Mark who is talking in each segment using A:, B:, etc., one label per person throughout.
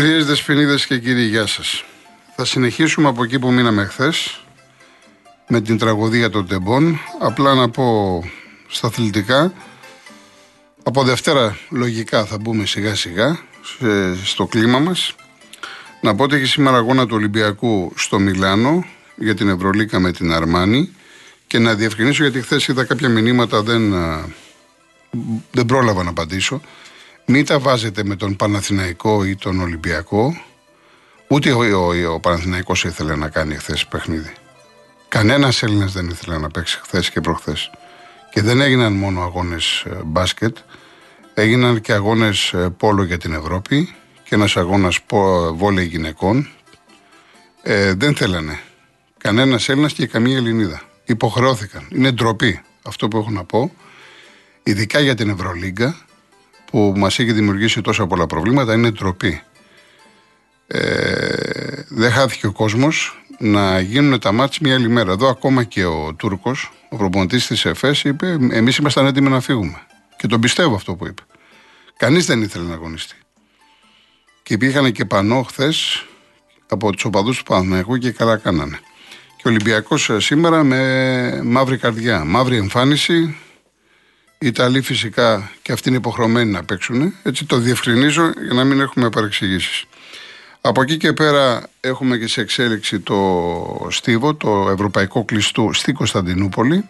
A: Δεσποινίδες και κύριοι, γεια σας. Θα συνεχίσουμε από εκεί που μείναμε χθες με την τραγωδία των τεμπών. Απλά να πω στα αθλητικά. Από Δευτέρα λογικά θα μπούμε σιγά σιγά στο κλίμα μας. Να πω ότι έχει σήμερα αγώνα του Ολυμπιακού στο Μιλάνο για την Ευρωλίκα με την Αρμάνη και να διευκρινίσω γιατί χθες είδα κάποια μηνύματα δεν, δεν πρόλαβα να απαντήσω. Μην τα βάζετε με τον Παναθηναϊκό ή τον Ολυμπιακό. Ούτε ο, ο, ο Παναθηναϊκός ήθελε να κάνει χθες παιχνίδι. Κανένας Έλληνας δεν ήθελε να παίξει χθες και προχθές. Και δεν έγιναν μόνο αγώνες ε, μπάσκετ, έγιναν και αγώνες ε, πόλο για την Ευρώπη και ένας αγώνας βόλεϊ γυναικών. Ε, δεν θέλανε. Κανένας Έλληνας και καμία Ελληνίδα. Υποχρεώθηκαν. Είναι ντροπή αυτό που έχω να πω. Ειδικά για την Ευρωλίγκα που μας έχει δημιουργήσει τόσα πολλά προβλήματα είναι ντροπή. Ε, δεν χάθηκε ο κόσμος να γίνουν τα μάτια μια άλλη μέρα. Εδώ ακόμα και ο Τούρκος, ο προπονητής της ΕΦΕΣ, είπε: Εμείς ήμασταν έτοιμοι να φύγουμε. Και τον πιστεύω αυτό που είπε. Κανείς δεν ήθελε να αγωνιστεί. Και υπήρχαν και πανό χθες από τους οπαδούς του Παναθηναϊκού και καλά κάνανε. Και ο Ολυμπιακός ε, σήμερα με μαύρη καρδιά, μαύρη εμφάνιση. Οι Ιταλοί φυσικά και αυτοί είναι υποχρεωμένοι να παίξουν. Έτσι το διευκρινίζω για να μην έχουμε παρεξηγήσεις. Από εκεί και πέρα έχουμε και σε εξέλιξη το Στίβο, το ευρωπαϊκό κλειστού στη Κωνσταντινούπολη.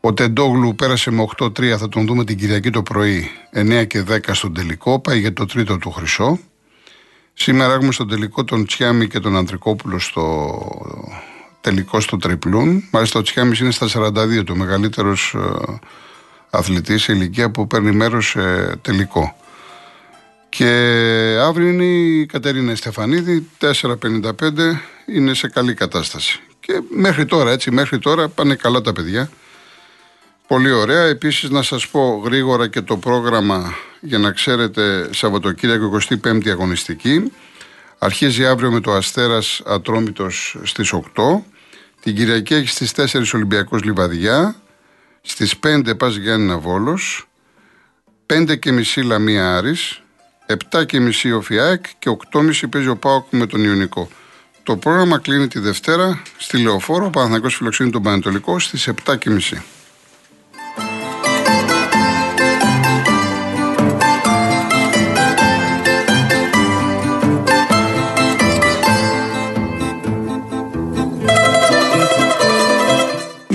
A: Ο Τεντόγλου πέρασε με 8-3, θα τον δούμε την Κυριακή το πρωί, 9 και 10 στον τελικό, πάει για το τρίτο του χρυσό. Σήμερα έχουμε στον τελικό τον Τσιάμι και τον Αντρικόπουλο στο τελικό στο τριπλούν. Μάλιστα ο Τσιάμις είναι στα 42, το μεγαλύτερος ε, αθλητής σε ηλικία που παίρνει μέρος σε τελικό. Και αύριο είναι η Κατερίνα Στεφανίδη, 4.55, είναι σε καλή κατάσταση. Και μέχρι τώρα, έτσι, μέχρι τώρα πάνε καλά τα παιδιά. Πολύ ωραία. Επίσης να σας πω γρήγορα και το πρόγραμμα για να ξέρετε Σαββατοκύριακο 25η αγωνιστική. Αρχίζει αύριο με το Αστέρας Ατρόμητος στις 8. Την Κυριακή έχει στις 4 Ολυμπιακός Λιβαδιά. Στις 5 πας Γιάννηνα Βόλος. 5 και μισή Λαμία Άρης. 7 και μισή ο ΦΙΑΕΚ και 8.30 παίζει ο ΠΑΟΚ με τον Ιωνικό. Το πρόγραμμα κλείνει τη Δευτέρα στη Λεωφόρο, ο Παναθηναϊκός φιλοξενεί τον Πανετολικό στις 7.30.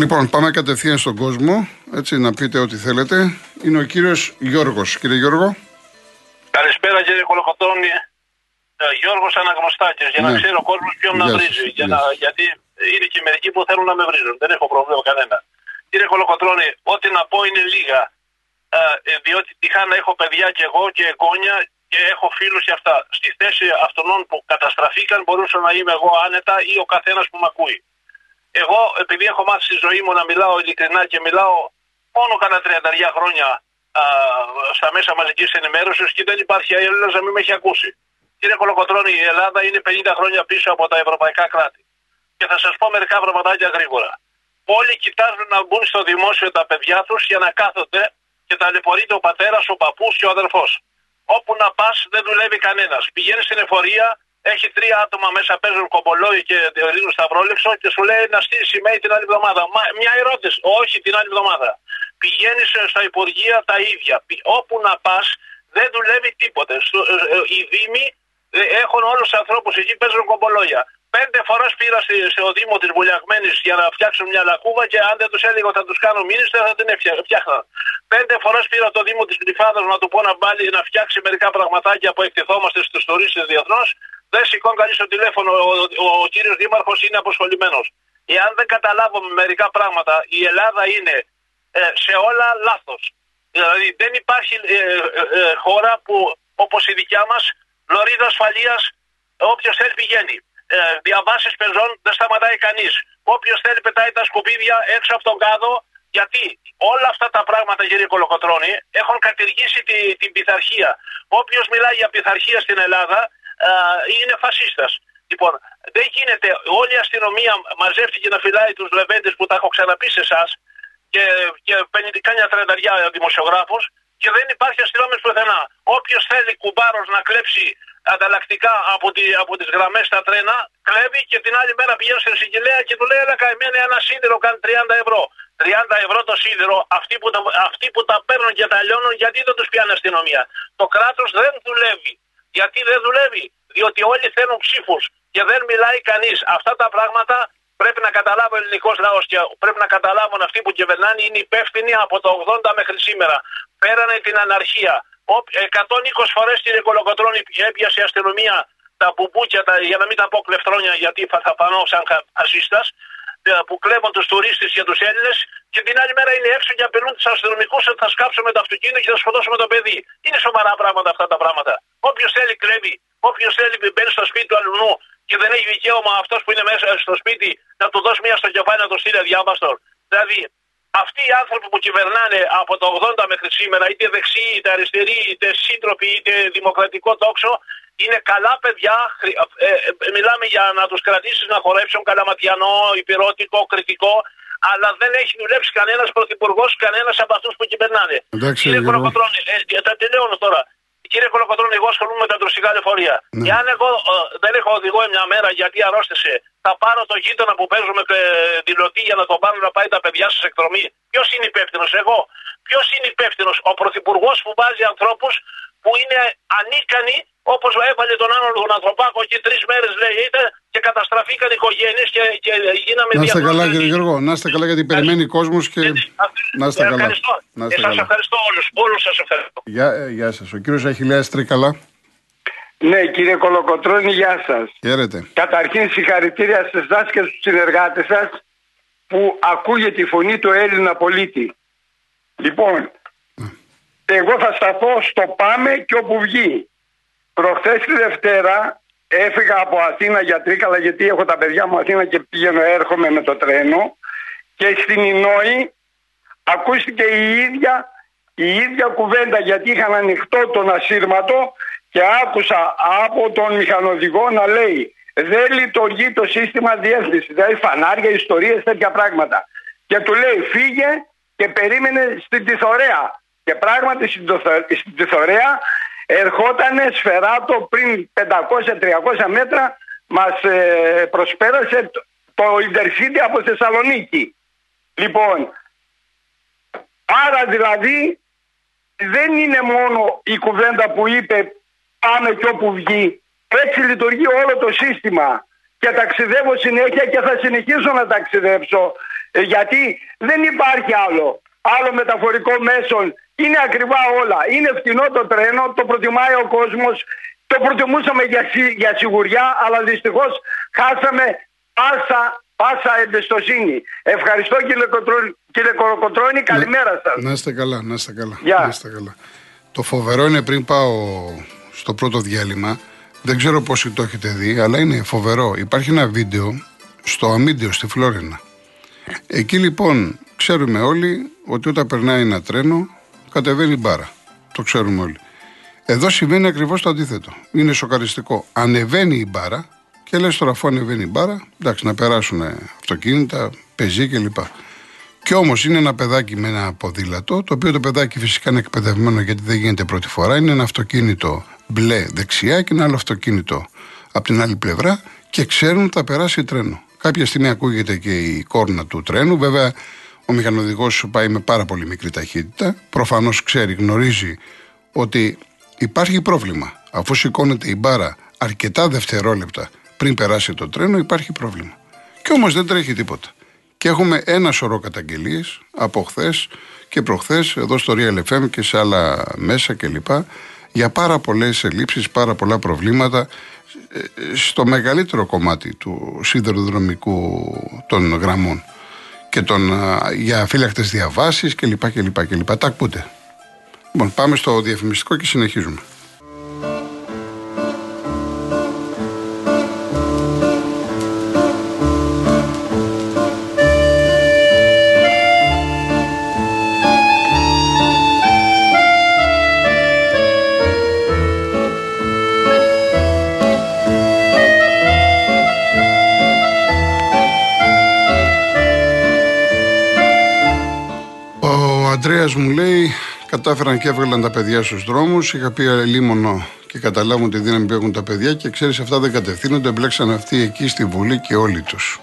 A: Λοιπόν, πάμε κατευθείαν στον κόσμο, έτσι να πείτε ό,τι θέλετε. Είναι ο κύριος Γιώργος. Κύριε Γιώργο.
B: Καλησπέρα κύριε Κολοκοτρώνη. Ε, Γιώργος Αναγνωστάκης, για να ναι. ξέρει ο κόσμος ποιον να βρίζει. Για να, γιατί είναι και μερικοί που θέλουν να με βρίζουν. Δεν έχω πρόβλημα κανένα. Κύριε Κολοκοτρώνη, ό,τι να πω είναι λίγα. Ε, ε διότι τυχά να έχω παιδιά και εγώ και εγγόνια και έχω φίλους και αυτά. Στη θέση αυτών που καταστραφήκαν μπορούσα να είμαι εγώ άνετα ή ο καθένας που με ακούει. Εγώ επειδή έχω μάθει στη ζωή μου να μιλάω ειλικρινά και μιλάω μόνο κανένα 30 χρόνια α, στα μέσα μαζικής ενημέρωσης και δεν υπάρχει Έλληνας να μην με έχει ακούσει. Κύριε Κολοκοτρώνη, η Ελλάδα είναι 50 χρόνια πίσω από τα ευρωπαϊκά κράτη. Και θα σας πω μερικά πραγματάκια γρήγορα. Όλοι κοιτάζουν να μπουν στο δημόσιο τα παιδιά τους για να κάθονται και ταλαιπωρείται ο πατέρας, ο παππούς και ο αδερφός. Όπου να πας δεν δουλεύει κανένας. Πηγαίνεις στην εφορία, έχει τρία άτομα μέσα, παίζουν κομπολόι και δίνουν σταυρόλεξο και σου λέει να στείλει σημαίνει την άλλη εβδομάδα. Μα, μια ερώτηση. Όχι την άλλη εβδομάδα. Πηγαίνεις στα υπουργεία τα ίδια. Όπου να πας δεν δουλεύει τίποτε. Ε, ε, οι Δήμοι ε, έχουν όλους τους ανθρώπους εκεί παίζουν κομπολόγια. Πέντε φορές πήρα σε ο Δήμος της Βουλιαγμένης για να φτιάξουν μια λακκούβα και αν δεν τους έλεγα ότι θα τους κάνω μήνυστε θα την φτιάχναν. Πέντε φορές πήρα το Δήμο της Γλυφάδα να του πω να βάλει να φτιάξει μερικά πραγματάκια που εκτιθόμαστε στους τουρίστες διεθνώς. Δεν σηκώνει κανείς το τηλέφωνο. Ο, ο, ο κύριος Δήμαρχος είναι αποσχολημένος. Εάν δεν καταλάβουμε μερικά πράγματα, η Ελλάδα είναι ε, σε όλα λάθος. Δηλαδή δεν υπάρχει ε, ε, χώρα που όπως η δικιά μας, λωρίδα ασφαλείας, όποιος θέλει πηγαίνει. Ε, διαβάσεις πεζών δεν σταματάει κανείς. Όποιος θέλει πετάει τα σκουπίδια έξω από τον κάδο. Γιατί όλα αυτά τα πράγματα, κύριε Κολοκοτρώνη, έχουν κατηργήσει τη, την πειθαρχία. Όποιος μιλάει για πειθαρχία στην Ελλάδα ε, είναι φασίστας. Λοιπόν, δεν γίνεται όλη η αστυνομία μαζεύτηκε να φυλάει τους λεβέντες που τα έχω ξαναπεί σε εσάς και, και 50 κάνει τρενταριά δημοσιογράφος και δεν υπάρχει αστυνόμευση πουθενά. Όποιος θέλει κουμπάρος να κλέψει ανταλλακτικά από, τη, από τις γραμμές στα τρένα, κλέβει και την άλλη μέρα πηγαίνει στην συγκυλία και του λέει: Ελά, καημένη ένα σίδηρο κάνει 30 ευρώ. 30 ευρώ το σίδηρο, αυτοί που, τα, αυτοί που τα παίρνουν και τα λιώνουν, γιατί δεν τους πιάνει αστυνομία. Το κράτος δεν δουλεύει. Γιατί δεν δουλεύει, διότι όλοι θέλουν ψήφους και δεν μιλάει κανείς. Αυτά τα πράγματα πρέπει να καταλάβει ο ελληνικός λαός και πρέπει να καταλάβουν αυτοί που κυβερνάνε είναι υπεύθυνοι από το 80 μέχρι σήμερα. Πέρανε την αναρχία. 120 φορές την Κολοκοτρώνη έπιασε η αστυνομία τα μπουμπούκια, τα, για να μην τα πω κλεφτρόνια γιατί θα, θα φανώ σαν φασίστας, ε, που κλέβουν τους τουρίστες και τους Έλληνες και την άλλη μέρα είναι έξω και απειλούν τους αστυνομικούς ότι θα σκάψουμε το αυτοκίνητο και θα σκοτώσουμε το παιδί. Είναι σοβαρά πράγματα αυτά τα πράγματα. Όποιος θέλει κλέβει, όποιος θέλει μπαίνει στο σπίτι του αλλού και δεν έχει δικαίωμα αυτός που είναι μέσα στο σπίτι να του δώσει μία στο κεφάλι να το στείλει αδιάβαστο. Δηλαδή, αυτοί οι άνθρωποι που κυβερνάνε από το 80 μέχρι σήμερα, είτε δεξιοί, είτε αριστεροί, είτε σύντροφοι, είτε δημοκρατικό τόξο, είναι καλά παιδιά. Ε, ε, μιλάμε για να τους κρατήσεις να χορέψουν καλαματιανό, υπηρώτικο, κριτικό. Αλλά δεν έχει δουλέψει κανένας πρωθυπουργός, κανένας από αυτούς που κυβερνάνε.
A: Εντάξει,
B: Κύριε Κολοκοτρόνη, ε, τα τελειώνω τώρα. Κύριε Κολοκοτρόνη, εγώ ασχολούμαι με τα δροσικά λεωφορεία. Ναι. Εάν εγώ ε, δεν έχω οδηγό μια μέρα γιατί αρρώστησε, θα πάρω το γείτονα που παίζουμε ε, τη λωτή για να τον πάρω να πάει τα παιδιά σας εκδρομή. Ποιος είναι υπεύθυνος, εγώ; Ποιος είναι υπεύθυνος, ο Πρωθυπουργός που βάζει ανθρώπους που είναι ανίκανοι Όπως έβαλε τον άλλο τον ανθρωπάκο εκεί τρεις μέρες λέει και καταστραφήκαν οι οικογένειες και, και γίναμε
A: Να είστε καλά κύριε Γιώργο, να είστε καλά γιατί περιμένει κόσμος και. Να είστε καλά.
B: Ευχαριστώ. Να είστε καλά. ευχαριστώ όλους. Όλους σας ευχαριστώ.
A: Γεια, ε, γεια σας. Ο κύριος Αχηλέα Τρίκαλα.
C: Ναι, κύριε Κολοκοτρώνη, γεια σας.
A: Χαίρετε.
C: Καταρχήν, συγχαρητήρια στις και στους συνεργάτες σας που ακούγεται η φωνή του Έλληνα πολίτη. Λοιπόν, ναι. Εγώ θα σταθώ στο πάμε και όπου βγει. Προχθές τη Δευτέρα έφυγα από Αθήνα για Τρίκαλα γιατί έχω τα παιδιά μου Αθήνα και πηγαίνω έρχομαι με το τρένο και στην Ινόη ακούστηκε η ίδια, η ίδια κουβέντα γιατί είχαν ανοιχτό τον ασύρματο και άκουσα από τον μηχανοδηγό να λέει δεν λειτουργεί το σύστημα διεύθυνσης, δηλαδή φανάρια, ιστορίες, τέτοια πράγματα. Και του λέει φύγε και περίμενε στην Τιθωρέα. Και πράγματι στην Τιθωρέα ερχόταν σφαιράτο πριν 500-300 μέτρα μας ε, προσπέρασε το Intercity από Θεσσαλονίκη. Λοιπόν, άρα δηλαδή δεν είναι μόνο η κουβέντα που είπε πάμε και όπου βγει. Έτσι λειτουργεί όλο το σύστημα και ταξιδεύω συνέχεια και θα συνεχίσω να ταξιδέψω ε, γιατί δεν υπάρχει άλλο άλλο μεταφορικό μέσο είναι ακριβά όλα. Είναι φτηνό το τρένο, το προτιμάει ο κόσμος. Το προτιμούσαμε για, για σιγουριά, αλλά δυστυχώς χάσαμε πάσα, πάσα εμπιστοσύνη. Ευχαριστώ κύριε, Κοτρώνη, κύριε Κοροκοτρώνη, καλημέρα σας.
A: Να είστε καλά, να είστε καλά. Να είστε καλά. Το φοβερό είναι πριν πάω στο πρώτο διάλειμμα, δεν ξέρω πόσοι το έχετε δει, αλλά είναι φοβερό. Υπάρχει ένα βίντεο στο Αμίντιο στη Φλόρινα. Εκεί λοιπόν ξέρουμε όλοι ότι όταν περνάει ένα τρένο κατεβαίνει μπάρα. Το ξέρουμε όλοι. Εδώ συμβαίνει ακριβώς το αντίθετο. Είναι σοκαριστικό. Ανεβαίνει η μπάρα και λες τώρα, αφού ανεβαίνει η μπάρα, εντάξει, να περάσουν αυτοκίνητα, πεζί κλπ. Κι όμως είναι ένα παιδάκι με ένα ποδήλατο, το οποίο το παιδάκι φυσικά είναι εκπαιδευμένο γιατί δεν γίνεται πρώτη φορά. Είναι ένα αυτοκίνητο μπλε δεξιά και ένα άλλο αυτοκίνητο από την άλλη πλευρά και ξέρουν ότι θα περάσει τρένο. Κάποια στιγμή ακούγεται και η κόρνα του τρένου. Βέβαια, ο μηχανοδηγός πάει με πάρα πολύ μικρή ταχύτητα. Προφανώς ξέρει, γνωρίζει ότι υπάρχει πρόβλημα. Αφού σηκώνεται η μπάρα αρκετά δευτερόλεπτα πριν περάσει το τρένο, υπάρχει πρόβλημα. Και όμως δεν τρέχει τίποτα. Και έχουμε ένα σωρό καταγγελίες από χθες και προχθές εδώ στο Real FM και σε άλλα μέσα κλπ. Για πάρα πολλές ελλείψεις, πάρα πολλά προβλήματα ε, στο μεγαλύτερο κομμάτι του σιδηροδρομικού των γραμμών και τον, για φύλακτες διαβάσεις κλπ. κλπ, κλπ. Τα ακούτε. Λοιπόν, πάμε στο διαφημιστικό και συνεχίζουμε. Μου λέει Κατάφεραν και έβγαλαν τα παιδιά στους δρόμους. Είχα πει λίμωνο και καταλάβουν τη δύναμη που έχουν τα παιδιά και ξέρεις, αυτά δεν κατευθύνονται. Μπλέξαν αυτοί εκεί στη Βουλή και όλοι τους.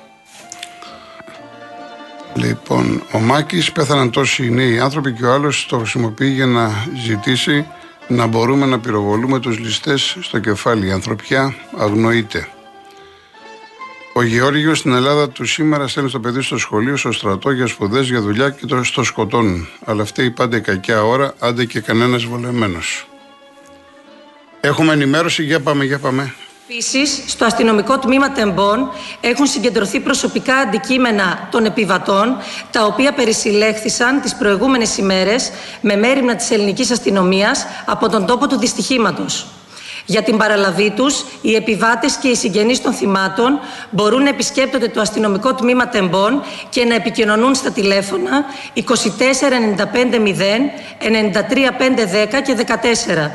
A: Λοιπόν, ο Μάκης πέθαναν τόσοι νέοι άνθρωποι και ο άλλος το χρησιμοποιεί για να ζητήσει να μπορούμε να πυροβολούμε τους ληστές στο κεφάλι. Η ανθρωπιά αγνοείται. Ο Γεώργιος στην Ελλάδα του σήμερα στέλνει στο παιδί στο σχολείο, στο στρατό για σπουδές, για δουλειά και το στο σκοτώνουν. Αλλά αυτή η πάντα η κακιά ώρα, άντε και κανένας βολεμένος. Έχουμε ενημέρωση, για πάμε, για πάμε.
D: Επίσης, στο αστυνομικό τμήμα Τεμπών έχουν συγκεντρωθεί προσωπικά αντικείμενα των επιβατών, τα οποία περισυλλέχθησαν τις προηγούμενες ημέρες με μέρημνα της ελληνικής αστυνομίας από τον τόπο του δυστυχήματος. Για την παραλαβή τους, οι επιβάτες και οι συγγενείς των θυμάτων μπορούν να επισκέπτονται το αστυνομικό τμήμα Τεμπών και να επικοινωνούν στα τηλέφωνα 24 95 0 93 510 και 14.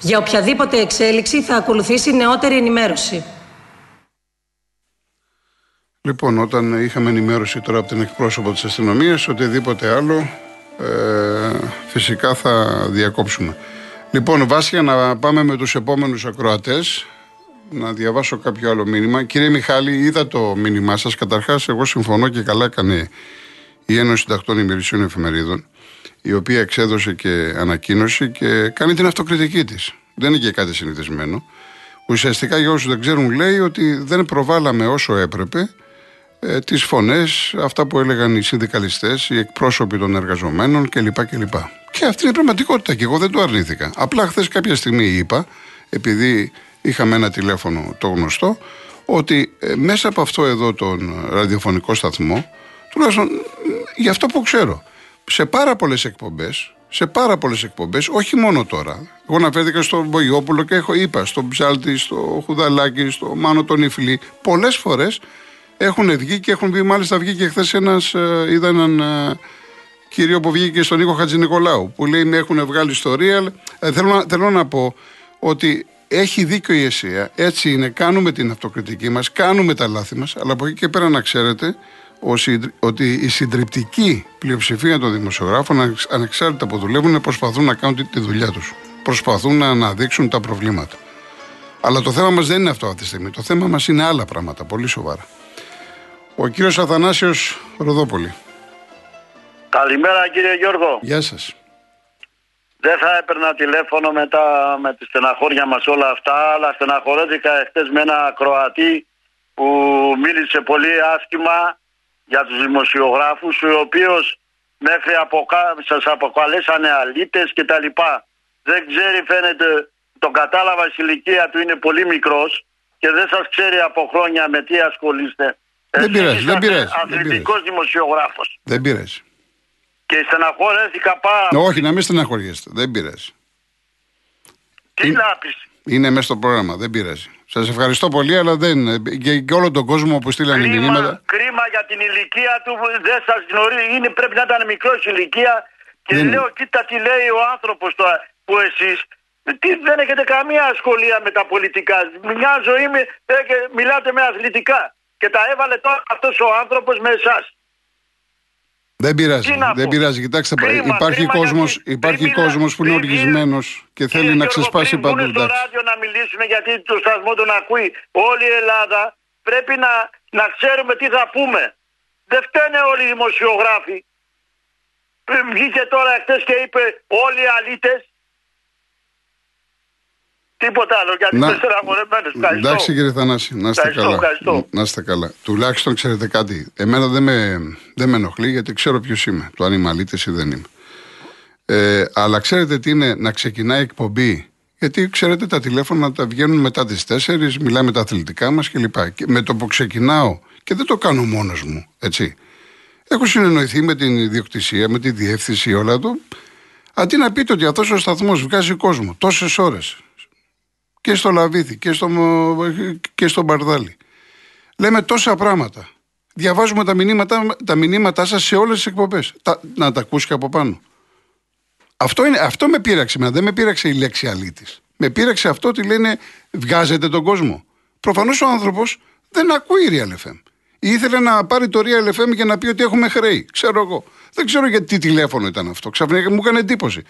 D: Για οποιαδήποτε εξέλιξη θα ακολουθήσει νεότερη ενημέρωση.
A: Λοιπόν, όταν είχαμε ενημέρωση τώρα από την εκπρόσωπο της αστυνομίας, οτιδήποτε άλλο, ε, φυσικά θα διακόψουμε. Λοιπόν, Βάσια, να πάμε με τους επόμενους ακροατές, να διαβάσω κάποιο άλλο μήνυμα. Κύριε Μιχάλη, είδα το μήνυμά σας. Καταρχάς, εγώ συμφωνώ και καλά έκανε η Ένωση Συντακτών Ημερησιών Εφημερίδων η οποία εξέδωσε και ανακοίνωση και κάνει την αυτοκριτική της. Δεν είναι και κάτι συνηθισμένο. Ουσιαστικά για όσους δεν ξέρουν λέει ότι δεν προβάλαμε όσο έπρεπε ε, τις φωνές, αυτά που έλεγαν οι συνδικαλιστές, οι εκπρόσωποι των εργαζομένων κλπ. κλπ. Και αυτή είναι η πραγματικότητα και εγώ δεν το αρνήθηκα. Απλά χθες κάποια στιγμή είπα, επειδή είχαμε ένα τηλέφωνο το γνωστό, ότι ε, μέσα από αυτό εδώ τον ραδιοφωνικό σταθμό, τουλάχιστον για αυτό που ξέρω, σε πάρα πολλές εκπομπές, σε πάρα πολλές εκπομπές, όχι μόνο τώρα. Εγώ αναφέρθηκα στον Μπογιόπουλο και έχω είπα στον Ψάλτη, στο Χουδαλάκι, στο Μάνο τον Ιφλή. Πολλές φορές έχουν βγει και έχουν βγει, μάλιστα βγήκε χθες ένας, ε, είδα έναν ε, κύριο που βγήκε στον Νίκο Χατζηνικολάου, που λέει με έχουν βγάλει ιστορία. Ε, θέλω, θέλω να πω ότι έχει δίκιο η ΕΣΥΑ. Έτσι είναι. Κάνουμε την αυτοκριτική μας, κάνουμε τα λάθη μας, αλλά από εκεί και πέρα να ξέρετε ότι η συντριπτική πλειοψηφία των δημοσιογράφων, ανεξάρτητα που δουλεύουν, προσπαθούν να κάνουν τη δουλειά τους. Προσπαθούν να αναδείξουν τα προβλήματα. Αλλά το θέμα μας δεν είναι αυτό αυτή τη στιγμή. Το θέμα μας είναι άλλα πράγματα, πολύ σοβαρά. Ο κύριος Αθανάσιος Ροδόπολη.
E: Καλημέρα κύριε Γιώργο.
A: Γεια σας.
E: Δεν θα έπαιρνα τηλέφωνο μετά με τη στεναχώρια μας όλα αυτά, αλλά στεναχωρέθηκα εχθές με ένα Κροατή που μίλησε πολύ άσχημα για τους δημοσιογράφους, ο οποίος μέχρι αποκα... σας αποκαλέσανε αλήτες και τα λοιπά. Δεν ξέρει φαίνεται, τον κατάλαβα η ηλικία του είναι πολύ μικρός και δεν σας ξέρει από χρόνια με τι ασχολείστε.
A: Δεν πειράζει, δεν πειράζει.
E: Αθλητικός δημοσιογράφος.
A: Δεν πειράζει.
E: Και στεναχωρέθηκα πάρα
A: Όχι, να μην στεναχωριέστε. Δεν πειράζει.
E: Τι να πεις.
A: Είναι μέσα στο πρόγραμμα, δεν πειράζει. Σας ευχαριστώ πολύ, αλλά δεν. Και, και όλο τον κόσμο που στείλανε
E: κρίμα,
A: μηνύματα.
E: Κρίμα για την ηλικία του, δεν σας γνωρίζει. Είναι, πρέπει να ήταν μικρός ηλικία. Και
A: Δεν-
E: λέω, κοίτα τι λέει ο άνθρωπος τώρα που εσείς. Δεν έχετε καμία ασχολία με τα πολιτικά. Μια ζωή με, ε, και μιλάτε με αθλητικά. Και τα έβαλε τώρα αυτός ο άνθρωπος με εσάς.
A: Δεν πειράζει.
E: Τι να
A: Δεν
E: πω.
A: πειράζει. Κοιτάξτε,
E: Κρίμα,
A: υπάρχει
E: κρίμα
A: κόσμο
E: γιατί
A: υπάρχει
E: πριν μιλά-
A: κόσμος που είναι
E: πριν
A: οργισμένος και θέλει
E: Κύριε
A: να
E: Γιώργο,
A: ξεσπάσει
E: πριν
A: παντού.
E: μπουν στο
A: εντάξει.
E: ράδιο να μιλήσουμε γιατί το σταθμό τον ακούει όλη η Ελλάδα. Πρέπει να, να ξέρουμε τι θα πούμε. Δεν φταίνε όλοι οι δημοσιογράφοι. Πριν Βγήκε τώρα χθες και είπε όλοι οι αλήτες. Τίποτα άλλο γιατί
A: Να-
E: είμαι στεναχωρεμένος. Ευχαριστώ.
A: Εντάξει κύριε Θανάση, να είστε
E: Ευχαριστώ,
A: καλά.
E: ευχαριστώ.
A: Να είστε καλά. Τουλάχιστον ξέρετε κάτι. Εμένα δεν με, δεν με ενοχλεί γιατί ξέρω ποιος είμαι. Το αν είμαι αλήτης ή δεν είμαι. Ε, αλλά ξέρετε τι είναι να ξεκινάει εκπομπή. Γιατί ξέρετε τα τηλέφωνα τα βγαίνουν μετά τις 4, μιλάμε τα αθλητικά μας κλπ. Και με το που ξεκινάω, και δεν το κάνω μόνος μου, έτσι. Έχω συνεννοηθεί με την ιδιοκτησία, με τη διεύθυνση, όλα του. Αντί να πείτε ότι αυτός ο σταθμός βγάζει κόσμο τόσες ώρες και στο Λαβίδι και στο, και στο Μπαρδάλι. Λέμε τόσα πράγματα. Διαβάζουμε τα μηνύματα, τα μηνύματά σας σε όλες τις εκπομπές. Τα, να τα ακούσει και από πάνω. Αυτό, είναι, αυτό με πείραξε. εμένα. Δεν με πείραξε η λέξη αλήτης. Με πείραξε αυτό ότι λένε βγάζετε τον κόσμο. Προφανώς ο άνθρωπος δεν ακούει Real FM. Ήθελε να πάρει το Real FM για να πει ότι έχουμε χρέη. Ξέρω εγώ. Δεν ξέρω γιατί τι τηλέφωνο ήταν αυτό. Ξαφνικά μου έκανε εντύπωση.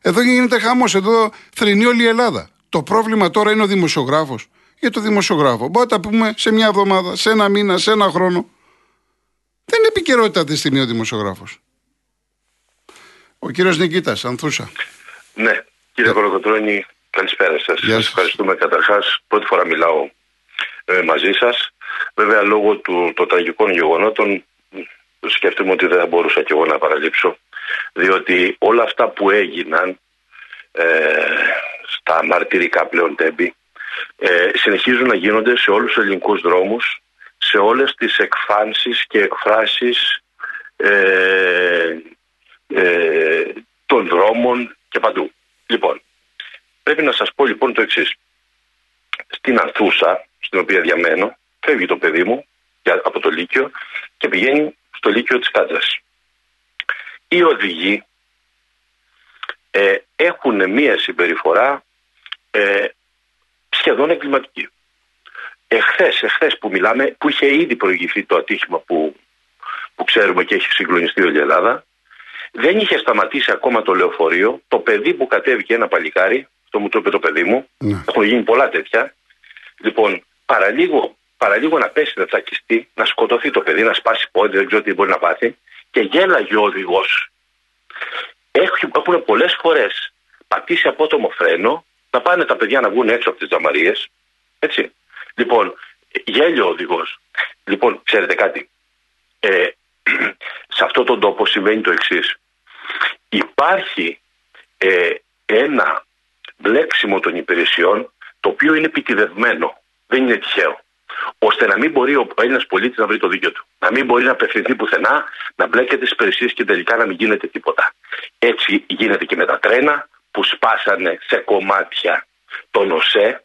A: Εδώ γίνεται χαμός, εδώ θρυνεί όλη η Ελλάδα. Το πρόβλημα τώρα είναι ο δημοσιογράφος. Για το δημοσιογράφο. Μπορεί να τα πούμε σε μια εβδομάδα, σε ένα μήνα, σε ένα χρόνο. Δεν είναι επικαιρότητα αυτή τη στιγμή ο δημοσιογράφος. Ο κύριος Νικήτας, Ανθούσα.
F: Ναι, κύριε Κολοκοτρόνη, καλησπέρα σας. Σας ευχαριστούμε καταρχάς. Πρώτη φορά μιλάω ε, μαζί σας. Βέβαια, λόγω του, των τραγικών γεγονότων, σκέφτομαι ότι δεν θα μπορούσα κι εγώ να παραλείψω. Διότι όλα αυτά που έγιναν ε, στα μαρτυρικά πλέον τέμπη ε, συνεχίζουν να γίνονται σε όλους τους ελληνικούς δρόμους, σε όλες τις εκφάνσεις και εκφράσεις ε, ε, των δρόμων και παντού. Λοιπόν, πρέπει να σας πω λοιπόν το εξής. Στην Ανθούσα, στην οποία διαμένω, φεύγει το παιδί μου από το Λύκειο και πηγαίνει στο Λύκειο της Κάτζας. Οι οδηγοί ε, έχουν μία συμπεριφορά ε, σχεδόν εγκληματική. Εχθές, εχθές που μιλάμε, που είχε ήδη προηγηθεί το ατύχημα που, που ξέρουμε και έχει συγκλονιστεί όλη η Ελλάδα, δεν είχε σταματήσει ακόμα το λεωφορείο. Το παιδί που κατέβηκε ένα παλικάρι, το μου το είπε το παιδί μου, ναι. έχουν γίνει πολλά τέτοια. Λοιπόν, παραλίγο, παραλίγο να πέσει, να τσακιστεί, να σκοτωθεί το παιδί, να σπάσει πόδι, δεν ξέρω τι μπορεί να πάθει. Και γέλαγε ο οδηγός. Έχουν πολλές φορές πατήσει απότομο φρένο, να πάνε τα παιδιά να βγουν έξω από τις τζαμαρίες. Έτσι. Λοιπόν, γέλιο ο οδηγός. Λοιπόν, ξέρετε κάτι. Ε, σε αυτόν τον τόπο συμβαίνει το εξής. Υπάρχει ε, ένα μπλέξιμο των υπηρεσιών το οποίο είναι επιτιδευμένο. Δεν είναι τυχαίο. Ώστε να μην μπορεί ο Έλληνας πολίτης να βρει το δίκιο του. Να μην μπορεί να απευθυνθεί πουθενά, να μπλέκεται στις υπηρεσίες και τελικά να μην γίνεται τίποτα. Έτσι γίνεται και με τα τρένα που σπάσανε σε κομμάτια τον ΟΣΕ.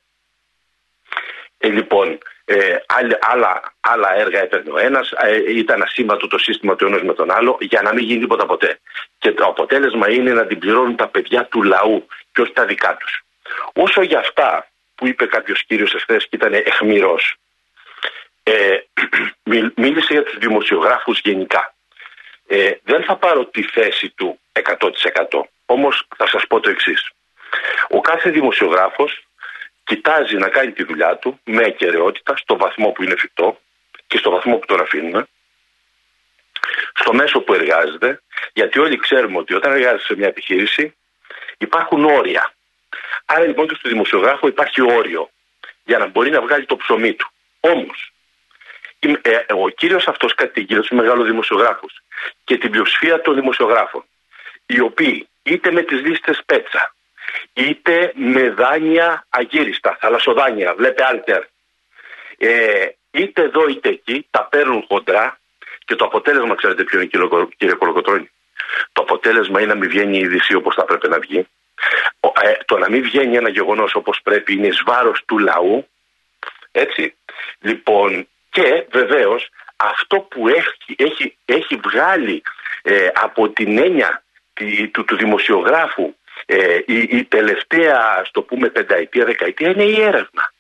F: Ε, λοιπόν, ε, άλλα, άλλα έργα έπαιρνε ο ένας, ε, ήταν ασύμβατο το σύστημα του ενός με τον άλλο, για να μην γίνει τίποτα ποτέ. Και το αποτέλεσμα είναι να την πληρώνουν τα παιδιά του λαού και όχι τα δικά τους. Όσο για αυτά που είπε κάποιος κύριος εχθές και ήταν εχμηρός, ε, μίλησε για τους δημοσιογράφους γενικά. Ε, δεν θα πάρω τη θέση του 100%. Όμως θα σας πω το εξής. Ο κάθε δημοσιογράφος κοιτάζει να κάνει τη δουλειά του με ακαιρεότητα στο βαθμό που είναι εφικτό και στο βαθμό που τον αφήνουμε, στο μέσο που εργάζεται, γιατί όλοι ξέρουμε ότι όταν εργάζεται σε μια επιχείρηση υπάρχουν όρια. Άρα λοιπόν και στο δημοσιογράφο υπάρχει όριο για να μπορεί να βγάλει το ψωμί του. Όμως, ε, ο κύριος αυτός κατήγγειλε του μεγάλο δημοσιογράφους και την πλειοψηφία των δημοσιογράφων, οι οποίοι είτε με τις λίστες πέτσα, είτε με δάνεια αγύριστα, θαλασσοδάνεια, βλέπε Άλτερ. Ε, είτε εδώ είτε εκεί τα παίρνουν χοντρά και το αποτέλεσμα, ξέρετε ποιο είναι κύριε Κολοκοτρώνη. Το αποτέλεσμα είναι να μην βγαίνει η είδηση όπως θα πρέπει να βγει. Ε, το να μην βγαίνει ένα γεγονός όπως πρέπει είναι εις βάρος του λαού. Έτσι. Λοιπόν, και βεβαίως αυτό που έχει, έχει, έχει βγάλει ε, από την έννοια του, του δημοσιογράφου ε, η, η, τελευταία, στο πούμε, πενταετία, δεκαετία είναι η έρευνα.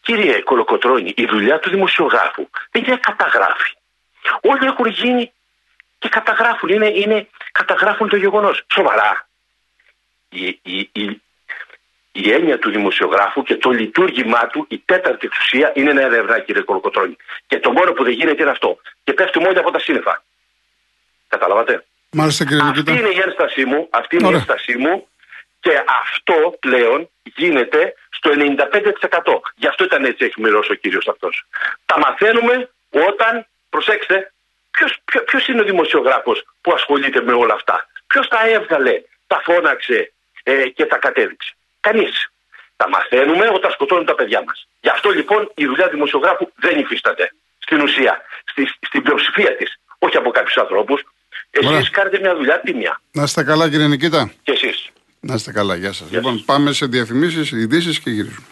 F: Κύριε Κολοκοτρώνη, η δουλειά του δημοσιογράφου δεν είναι καταγράφει. Όλοι έχουν γίνει και καταγράφουν, είναι, είναι, καταγράφουν το γεγονός. Σοβαρά. Η, η, η, η έννοια του δημοσιογράφου και το λειτουργήμά του, η τέταρτη εξουσία, είναι να ερευνά, κύριε Κολοκοτρώνη. Και το μόνο που δεν γίνεται είναι αυτό. Και πέφτουμε όλοι από τα σύννεφα. Καταλάβατε;
A: Μάλιστα, κύριε
F: αυτή είναι η ένστασή μου, αυτή είναι η ένστασή μου και αυτό πλέον γίνεται στο 95%. Γι' αυτό ήταν έτσι έχει μοιρώσει ο κύριος αυτός. Τα μαθαίνουμε όταν, προσέξτε, ποιος, ποιος είναι ο δημοσιογράφος που ασχολείται με όλα αυτά; Ποιος τα έβγαλε, τα φώναξε ε, και τα κατέδειξε; Κανείς. Τα μαθαίνουμε όταν σκοτώνουν τα παιδιά μας. Γι' αυτό λοιπόν η δουλειά δημοσιογράφου δεν υφίσταται στην ουσία, στη, στην πλειοψηφία της. Όχι από κάποιους ανθρώπους, Εσείς κάνετε μια δουλειά τίμια.
A: Να είστε καλά, κύριε Νικήτα.
F: Και εσείς.
A: Να είστε καλά, γεια σας. Λοιπόν, πάμε σε διαφημίσεις, ειδήσεις και γυρίζουμε.